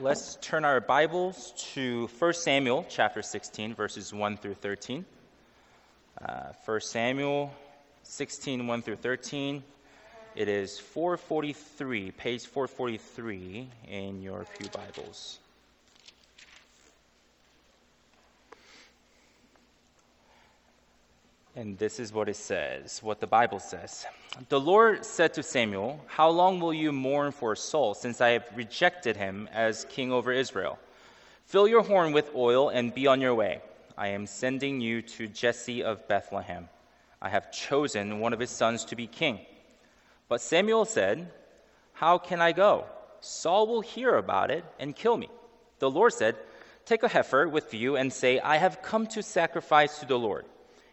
let's turn our Bibles to 1 Samuel chapter 16, verses 1 through 13. Uh, 1 Samuel 16, 1 through 13. It is 443, page 443 in your Pew Bibles. And this is what it says, what the Bible says. The Lord said to Samuel, How long will you mourn for Saul, since I have rejected him as king over Israel? Fill your horn with oil and be on your way. I am sending you to Jesse of Bethlehem. I have chosen one of his sons to be king. But Samuel said, How can I go? Saul will hear about it and kill me. The Lord said, Take a heifer with you and say, I have come to sacrifice to the Lord.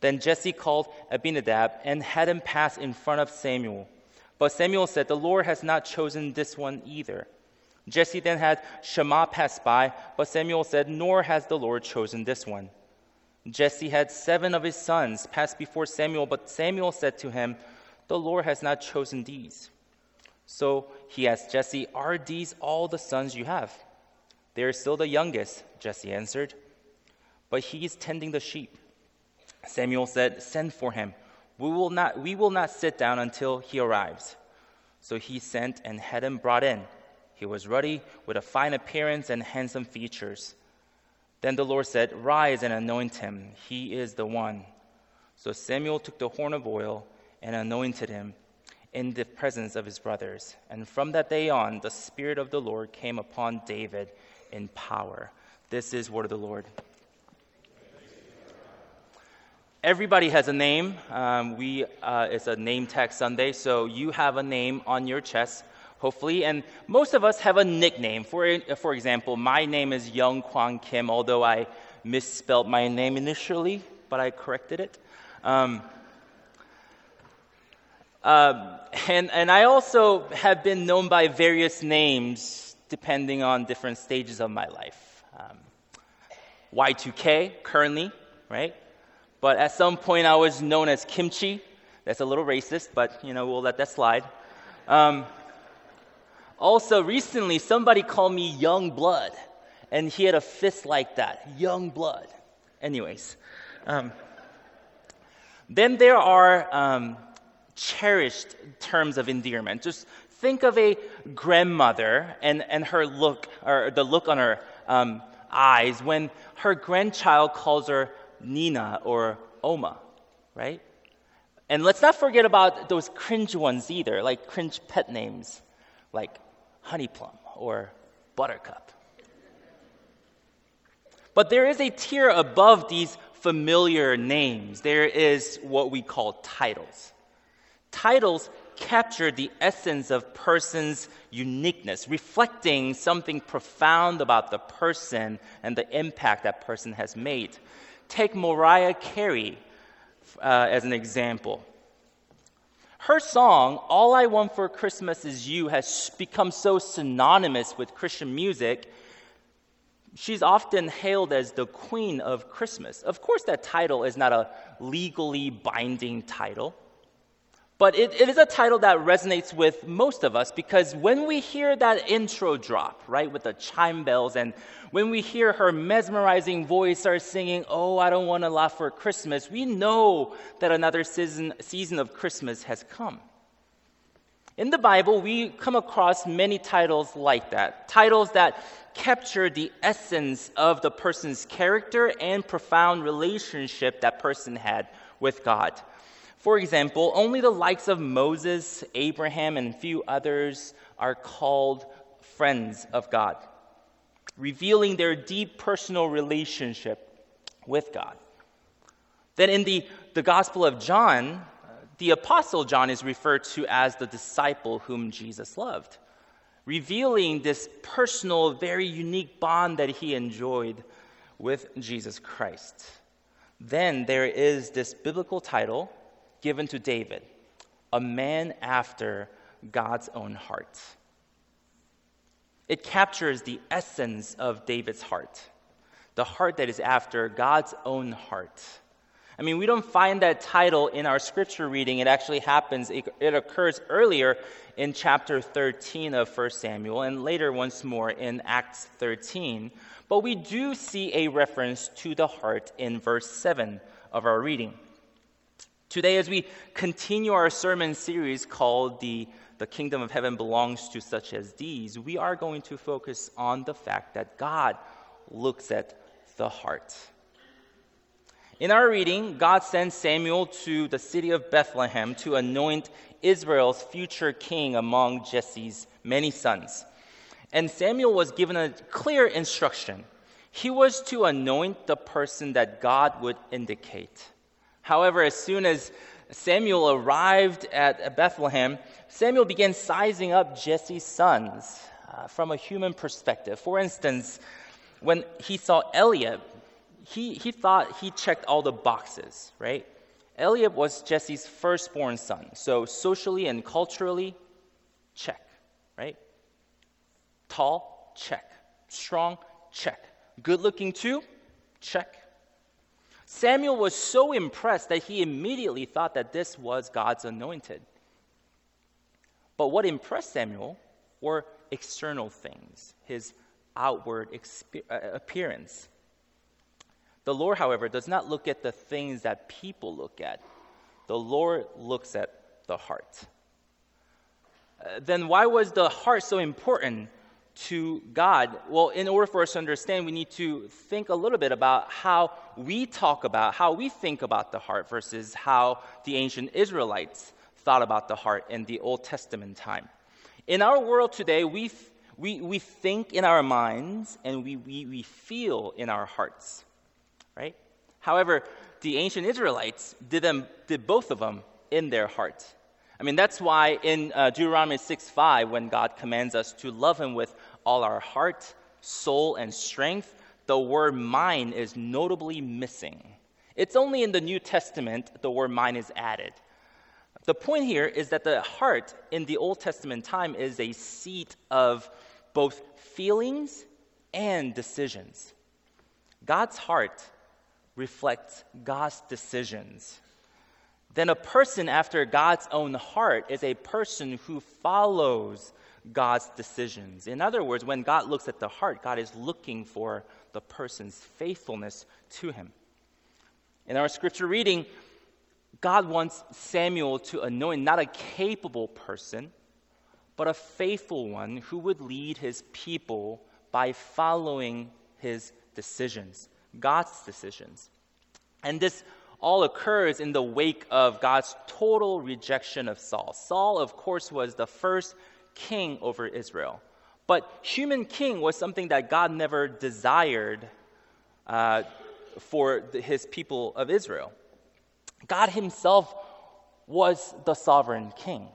Then Jesse called Abinadab and had him pass in front of Samuel. But Samuel said, The Lord has not chosen this one either. Jesse then had Shammah pass by, but Samuel said, Nor has the Lord chosen this one. Jesse had seven of his sons pass before Samuel, but Samuel said to him, The Lord has not chosen these. So he asked Jesse, Are these all the sons you have? They are still the youngest, Jesse answered, but he is tending the sheep. Samuel said, Send for him. We will, not, we will not sit down until he arrives. So he sent and had him brought in. He was ruddy, with a fine appearance and handsome features. Then the Lord said, Rise and anoint him. He is the one. So Samuel took the horn of oil and anointed him in the presence of his brothers. And from that day on, the Spirit of the Lord came upon David in power. This is word of the Lord. Everybody has a name. Um, we, uh, it's a name tag Sunday, so you have a name on your chest, hopefully. And most of us have a nickname. For, for example, my name is Young Kwang Kim, although I misspelled my name initially, but I corrected it. Um, uh, and, and I also have been known by various names depending on different stages of my life. Um, Y2K, currently, right? But at some point, I was known as kimchi. That's a little racist, but you know we'll let that slide. Um, also, recently, somebody called me young blood, and he had a fist like that, young blood. Anyways, um, then there are um, cherished terms of endearment. Just think of a grandmother and, and her look, or the look on her um, eyes when her grandchild calls her Nina or Oma, right? And let's not forget about those cringe ones either, like cringe pet names like Honeyplum or Buttercup. But there is a tier above these familiar names. There is what we call titles. Titles capture the essence of person's uniqueness, reflecting something profound about the person and the impact that person has made. Take Mariah Carey uh, as an example. Her song, All I Want for Christmas Is You, has become so synonymous with Christian music. She's often hailed as the Queen of Christmas. Of course, that title is not a legally binding title. But it, it is a title that resonates with most of us because when we hear that intro drop, right, with the chime bells, and when we hear her mesmerizing voice start singing, Oh, I don't want to laugh for Christmas, we know that another season, season of Christmas has come. In the Bible, we come across many titles like that titles that capture the essence of the person's character and profound relationship that person had with God. For example, only the likes of Moses, Abraham, and a few others are called friends of God, revealing their deep personal relationship with God. Then in the, the Gospel of John, uh, the Apostle John is referred to as the disciple whom Jesus loved, revealing this personal, very unique bond that he enjoyed with Jesus Christ. Then there is this biblical title given to David, a man after God's own heart. It captures the essence of David's heart, the heart that is after God's own heart. I mean, we don't find that title in our scripture reading. It actually happens, it, it, occurs earlier in chapter 13 of 1 Samuel and later once more in Acts 13. But we do see a reference to the heart in verse 7 of our reading. Today, as we continue our sermon series called the, the Kingdom of Heaven Belongs to Such as These, we are going to focus on the fact that God looks at the heart. In our reading, God sends Samuel to the city of Bethlehem to anoint Israel's future king among Jesse's many sons. And Samuel was given a clear instruction. He was to anoint the person that God would indicate. However, as soon as Samuel arrived at Bethlehem, Samuel began sizing up Jesse's sons uh, from a human perspective. For instance, when he saw Eliab, he, he thought he checked all the boxes, right? Eliab was Jesse's firstborn son. So, socially and culturally, check, right? Tall, check. Strong, check. Good looking too, check. Samuel was so impressed that he immediately thought that this was God's anointed. But what impressed Samuel were external things, his outward uh, appearance. The Lord, however, does not look at the things that people look at, the Lord looks at the heart. Uh, then, why was the heart so important to God? Well, in order for us to understand, we need to think a little bit about how we talk about, how we think about the heart versus how the ancient Israelites thought about the heart in the Old Testament time. In our world today, we, we, we think in our minds and we, we, we feel in our hearts, right? However, the ancient Israelites did, them, did both of them in their heart. I mean, that's why in uh, Deuteronomy 6 5, when God commands us to love Him with all our heart, soul, and strength, the word mind is notably missing. It's only in the New Testament the word mind is added. The point here is that the heart in the Old Testament time is a seat of both feelings and decisions. God's heart reflects God's decisions then a person after God's own heart is a person who follows God's decisions. In other words, when God looks at the heart, God is looking for the person's faithfulness to him. In our scripture reading, God wants Samuel to anoint not a capable person, but a faithful one who would lead his people by following his decisions, God's decisions. And this all occurs in the wake of God's total rejection of Saul. Saul, of course, was the first king over Israel. But human king was something that God never desired uh, for the, his people of Israel. God himself was the sovereign king.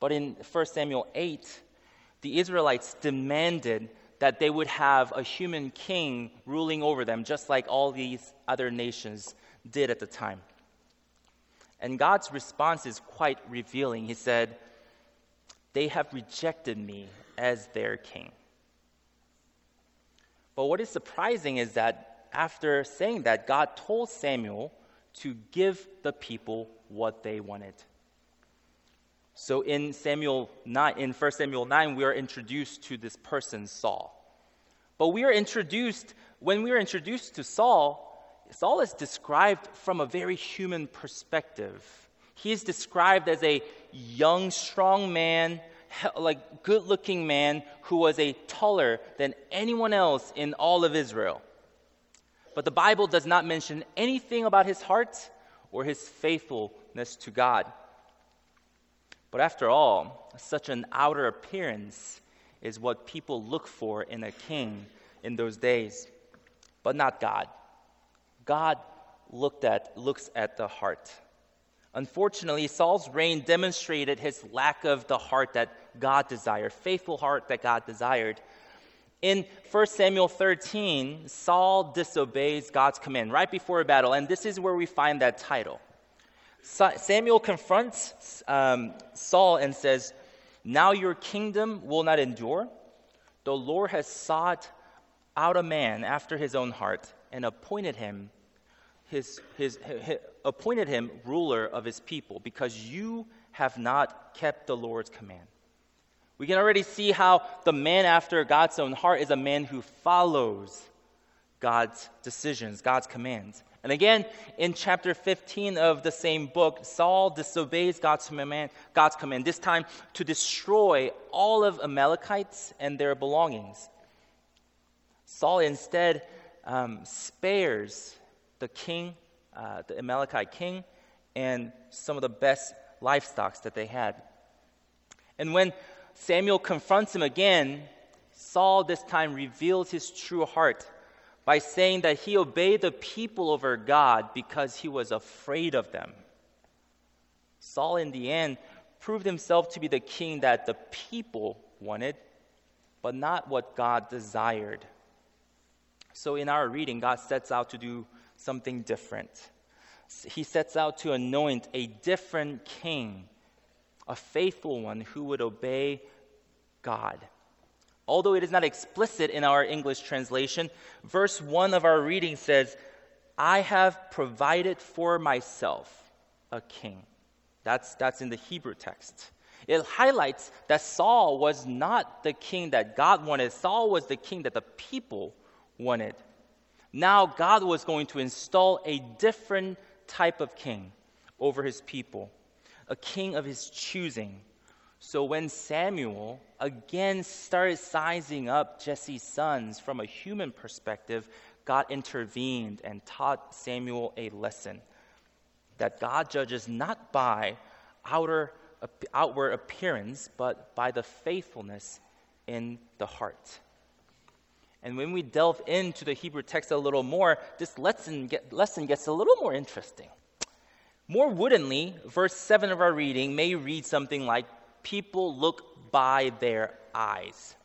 But in 1 Samuel 8, the Israelites demanded that they would have a human king ruling over them, just like all these other nations did at the time. And God's response is quite revealing. He said, They have rejected me as their king. But what is surprising is that after saying that, God told Samuel to give the people what they wanted. So in Samuel 9, in 1 Samuel 9, we are introduced to this person, Saul. But we are introduced, when we are introduced to Saul, Saul is described from a very human perspective. He is described as a young, strong man, like good looking man who was a taller than anyone else in all of Israel. But the Bible does not mention anything about his heart or his faithfulness faithfulness to God. But after all, such an outer appearance is what people look for in a king in those days, but not God. God looked at, looks at the heart. Unfortunately, Saul's reign demonstrated his lack of the heart that God desired, faithful heart that God desired. In 1 Samuel 13, Saul disobeys God's command right before a battle, and this is where we find that title. Samuel confronts um, Saul and says, Now your kingdom will not endure. The Lord has sought out a man after his own heart and appointed him his, his, his, appointed him ruler of his people because you have not kept the Lord's command. We can already see how the man after God's own heart is a man who follows God's decisions, God's commands. And again, in chapter 15 of the same book, Saul disobeys God's command, God's command, this time to destroy all of Amalekites and their belongings. Saul instead um, spares the king, uh, the Amalekite king, and some of the best livestock that they had. And when Samuel confronts him again, Saul this time reveals his true heart by saying that he obeyed the people over God because he was afraid of them. Saul, in the end, proved himself to be the king that the people wanted, but not what God desired. So, in our reading, God sets out to do something different. He sets out to anoint a different king, a faithful one who would obey God. Although it is not explicit in our English translation, verse 1 of our reading says, I have provided for myself a king. That's, that's in the Hebrew text. It highlights that Saul was not the king that God wanted, Saul was the king that the people wanted. Now, God was going to install a different type of king over his people, a king of his choosing. So when Samuel again started sizing up Jesse's sons from a human perspective, God intervened and taught Samuel a lesson that God judges not by outer, outward appearance, but by the faithfulness in the heart. And when we delve into the Hebrew text a little more, this lesson, get, lesson gets a little more interesting. More woodenly, verse 7 of our reading may read something like people look by their eyes.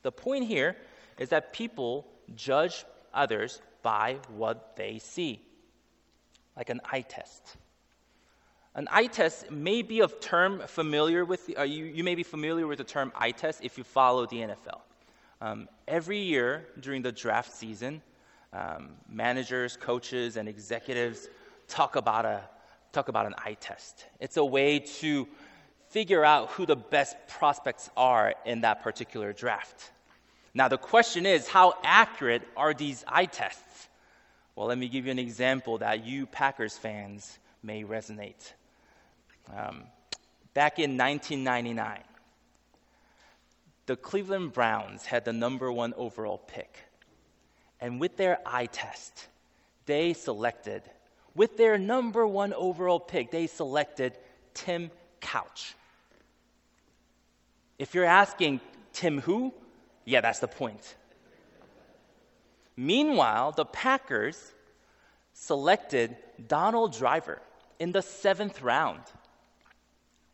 The point here is that people judge others by what they see, like an eye test. An eye test may be of term familiar with, uh, you, you may be familiar with the term eye test if you follow the NFL. Um, every year during the draft season, um, managers, coaches, and executives talk about, a, talk about an eye test. It's a way to figure out who the best prospects are in that particular draft. Now, the question is how accurate are these eye tests? Well, let me give you an example that you Packers fans may resonate. Um, back in 1999, the Cleveland Browns had the number one overall pick. And with their eye test, they selected, with their number one overall pick, they selected Tim Couch. If you're asking, Tim who? Yeah, that's the point. Meanwhile, the Packers selected Donald Driver in the seventh round,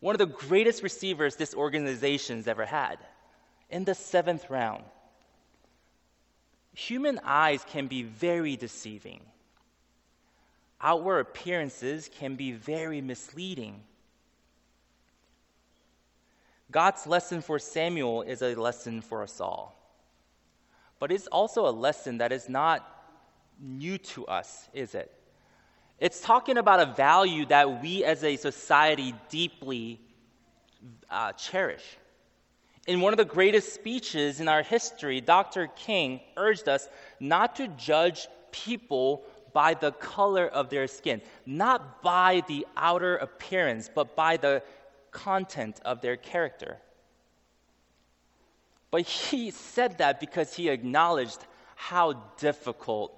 one of the greatest receivers this organization's ever had, in the seventh round. Human eyes can be very deceiving. Outward appearances can be very misleading. God's lesson for Samuel is a lesson for us all. But it's also a lesson that is not new to us, is it? It's talking about a value that we as a society deeply uh, cherish. In one of the greatest speeches in our history, Dr. King urged us not to judge people by the color of their skin, not by the outer appearance, but by the content of their character. But he said that because he acknowledged how difficult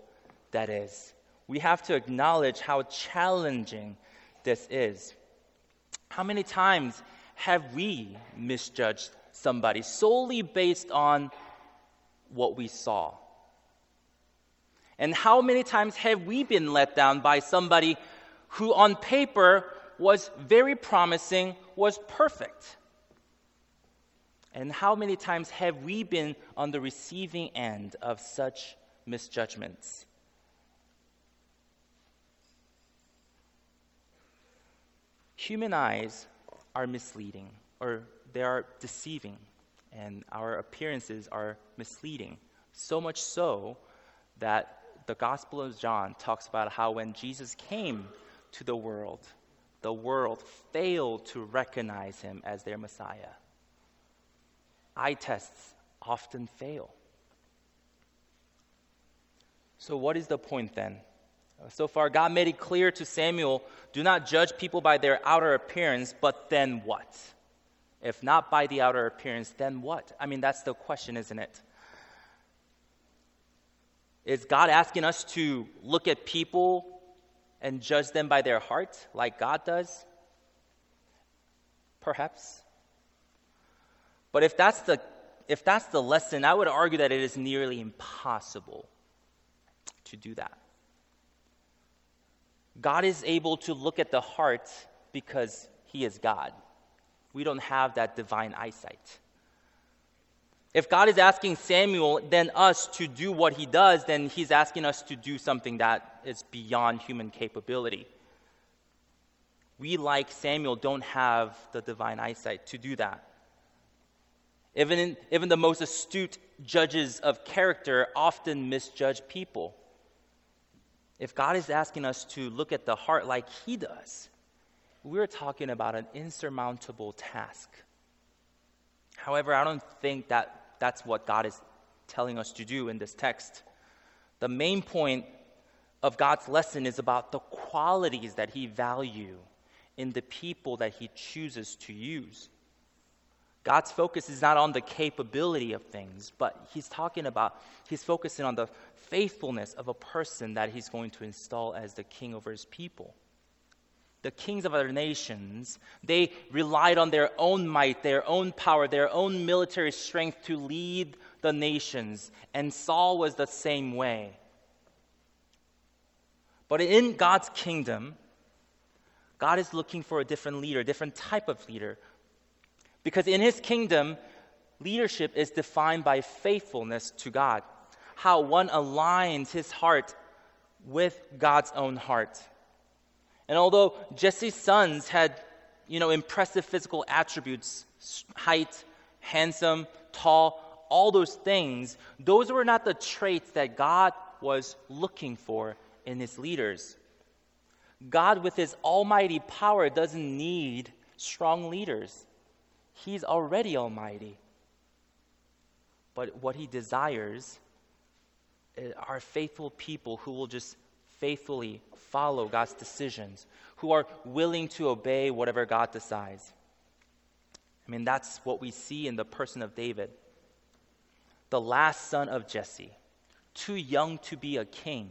that is. We have to acknowledge how challenging this is. How many times have we misjudged somebody solely based on what we saw? And how many times have we been let down by somebody who, on paper, was very promising, was perfect? And how many times have we been on the receiving end of such misjudgments? Human eyes are misleading, or they are deceiving, and our appearances are misleading. So much so that the Gospel of John talks about how when Jesus came to the world, the world failed to recognize him as their Messiah. Eye tests often fail. So, what is the point then? So far, God made it clear to Samuel do not judge people by their outer appearance, but then what? If not by the outer appearance, then what? I mean, that's the question, isn't it? Is God asking us to look at people and judge them by their heart like God does? Perhaps. But if that's the if that's the lesson, I would argue that it is nearly impossible to do that. God is able to look at the heart because He is God. We don't have that divine eyesight. If God is asking Samuel, then us, to do what He does, then He's asking us to do something that is beyond human capability. We, like Samuel, don't have the divine eyesight to do that. Even, even the most astute judges of character often misjudge people. If God is asking us to look at the heart like He does, we're talking about an insurmountable task. However, I don't think that that's what God is telling us to do in this text. The main point of God's lesson is about the qualities that He values in the people that He chooses to use. God's focus is not on the capability of things, but He's talking about, He's focusing on the faithfulness of a person that he's going to install as the king over his people. The kings of other nations, they relied on their own might, their own power, their own military strength to lead the nations, and Saul was the same way. But in God's kingdom, God is looking for a different leader, a different type of leader. Because in his kingdom, leadership is defined by faithfulness to God how one aligns his heart with God's own heart. And although Jesse's sons had, you know, impressive physical attributes, height, handsome, tall, all those things, those were not the traits that God was looking for in his leaders. God, with his almighty power, doesn't need strong leaders. He's already almighty. But what he desires uh, are faithful people who will just faithfully follow God's decisions, who are willing to obey whatever God decides. I mean, that's what we see in the person of David, the last son of Jesse, too young to be a king.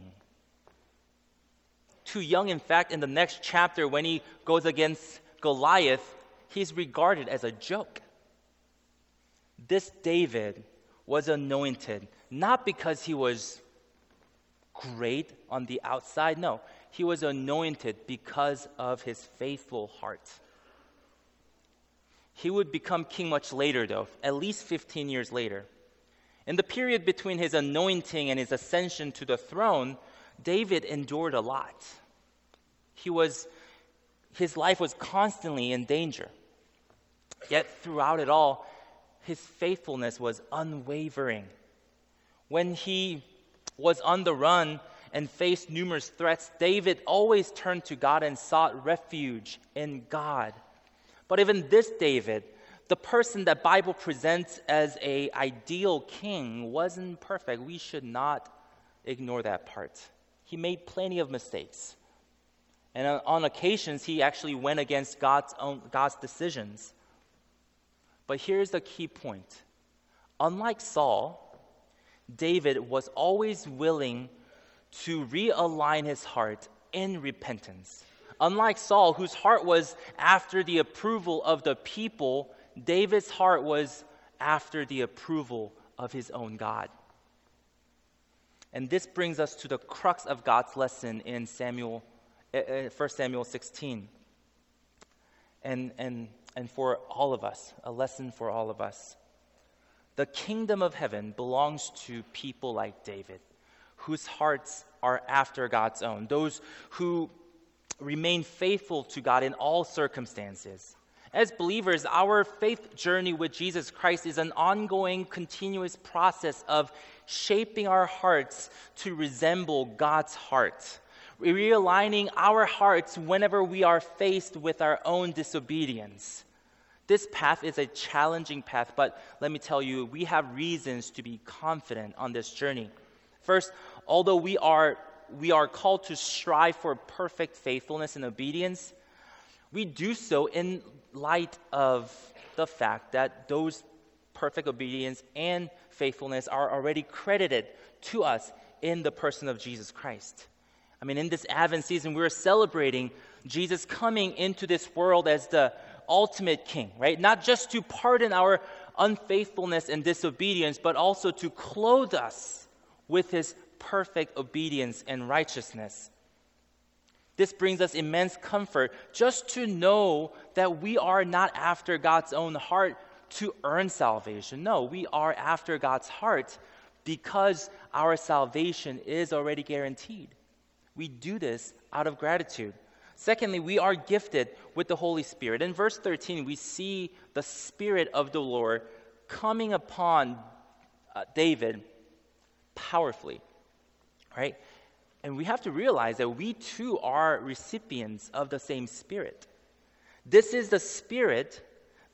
Too young, in fact, in the next chapter, when he goes against Goliath, he's regarded as a joke. This David was anointed not because he was great on the outside. No, he was anointed because of his faithful heart. He would become king much later, though, at least 15 years later. In the period between his anointing and his ascension to the throne, David endured a lot. He was, his life was constantly in danger. Yet throughout it all, his faithfulness was unwavering. When he was on the run and faced numerous threats, David always turned to God and sought refuge in God. But even this David, the person that Bible presents as a ideal king wasn't perfect. We should not ignore that part. He made plenty of mistakes. And on, on occasions he actually went against God's own God's decisions. But here's the key point. Unlike Saul, David was always willing to realign his heart in repentance, Unlike Saul, whose heart was after the approval of the people, David's heart was after the approval of his own God. And this brings us to the crux of God's lesson in Samuel, uh, eh, 1 eh, Samuel 16. And, and, and for all of us, a lesson for all of us. The kingdom of heaven belongs to people like David, whose hearts are after God's own, those who remain faithful to God in all circumstances. As believers, our faith journey with Jesus Christ is an ongoing, continuous process of shaping our hearts to resemble God's heart, realigning our hearts whenever we are faced with our own disobedience. This path is a challenging path, but let me tell you, we have reasons to be confident on this journey. First, although we are, we are called to strive for perfect faithfulness and obedience, we do so in light of the fact that those perfect obedience and faithfulness are already credited to us in the person of Jesus Christ. I mean, in this Advent season, we're celebrating Jesus coming into this world as the ultimate king, right? Not just to pardon our unfaithfulness and disobedience, but also to clothe us with his perfect obedience and righteousness. This brings us immense comfort just to know that we are not after God's own heart to earn salvation. No, we are after God's heart because our salvation is already guaranteed. We do this out of gratitude. Secondly, we are gifted with the Holy Spirit. In verse 13, we see the Spirit of the Lord coming upon uh, David powerfully, right? And we have to realize that we too are recipients of the same Spirit. This is the Spirit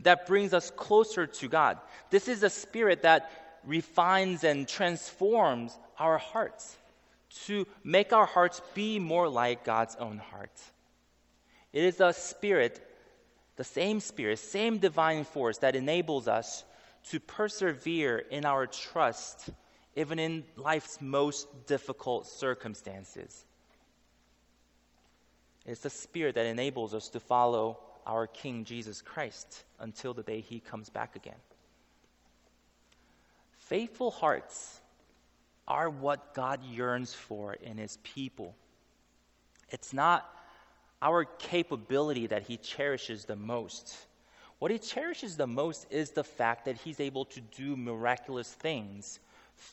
that brings us closer to God. This is the Spirit that refines and transforms our hearts to make our hearts be more like God's own heart. It is the Spirit, the same Spirit, same divine force that enables us to persevere in our trust even in life's most difficult circumstances. It's the Spirit that enables us to follow our King Jesus Christ until the day he comes back again. Faithful hearts are what God yearns for in his people. It's not our capability that he cherishes the most. What he cherishes the most is the fact that he's able to do miraculous things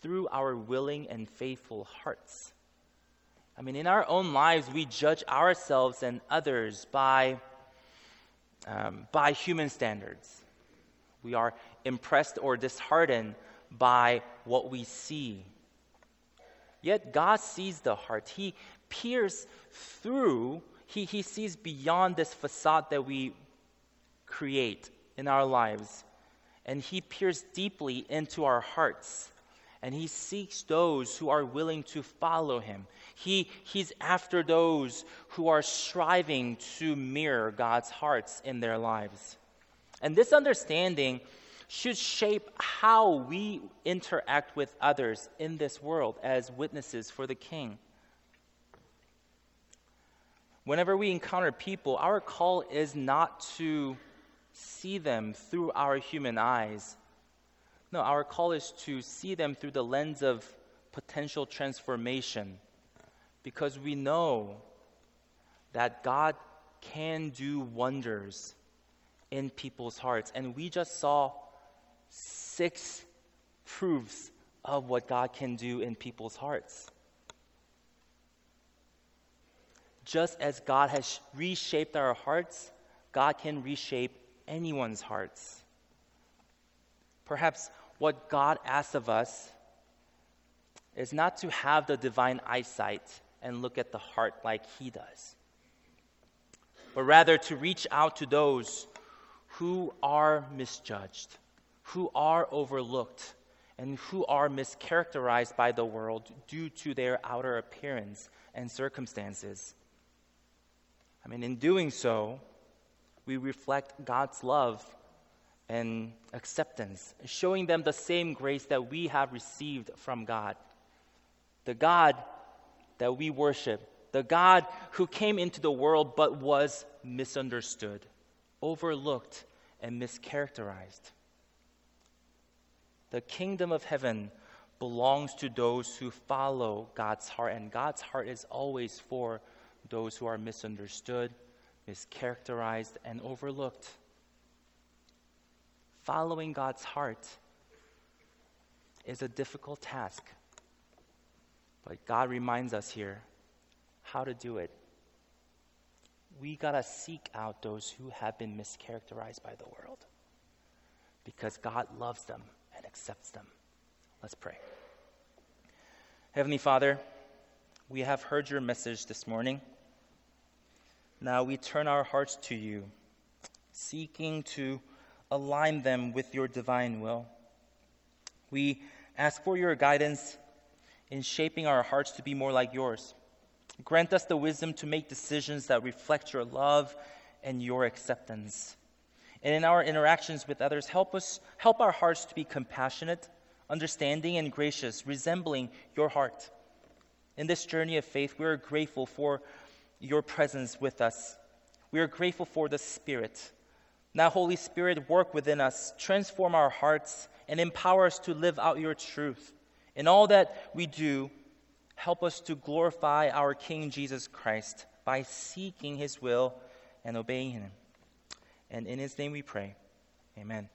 through our willing and faithful hearts. I mean, in our own lives, we judge ourselves and others by, um, by human standards. We are impressed or disheartened by what we see. Yet God sees the heart. He peers through, he, he sees beyond this facade that we create in our lives. And He peers deeply into our hearts and he seeks those who are willing to follow him. He, he's after those who are striving to mirror God's hearts in their lives. And this understanding should shape how we interact with others in this world as witnesses for the King. Whenever we encounter people, our call is not to see them through our human eyes no, our call is to see them through the lens of potential transformation because we know that God can do wonders in people's hearts. And we just saw six proofs of what God can do in people's hearts. Just as God has reshaped our hearts, God can reshape anyone's hearts. Perhaps what God asks of us is not to have the divine eyesight and look at the heart like He does, but rather to reach out to those who are misjudged, who are overlooked, and who are mischaracterized by the world due to their outer appearance and circumstances. I mean, in doing so, we reflect God's love and acceptance, showing them the same grace that we have received from God. The God that we worship the God who came into the world but was misunderstood, overlooked, and mischaracterized. The kingdom of heaven belongs to those who follow God's heart, and God's heart is always for those who are misunderstood, mischaracterized, and overlooked. Following God's heart is a difficult task. But God reminds us here how to do it. We got to seek out those who have been mischaracterized by the world because God loves them and accepts them. Let's pray. Heavenly Father, we have heard your message this morning. Now we turn our hearts to you, seeking to align them with your divine will. We ask for your guidance in shaping our hearts to be more like yours. Grant us the wisdom to make decisions that reflect your love and your acceptance. And in our interactions with others, help us help our hearts to be compassionate, understanding and gracious, resembling your heart. In this journey of faith, we are grateful for your presence with us. We are grateful for the Spirit. Now, Holy Spirit, work within us, transform our hearts, and empower us to live out your truth. In all that we do, help us to glorify our King Jesus Christ by seeking his will and obeying him. And in his name we pray. Amen.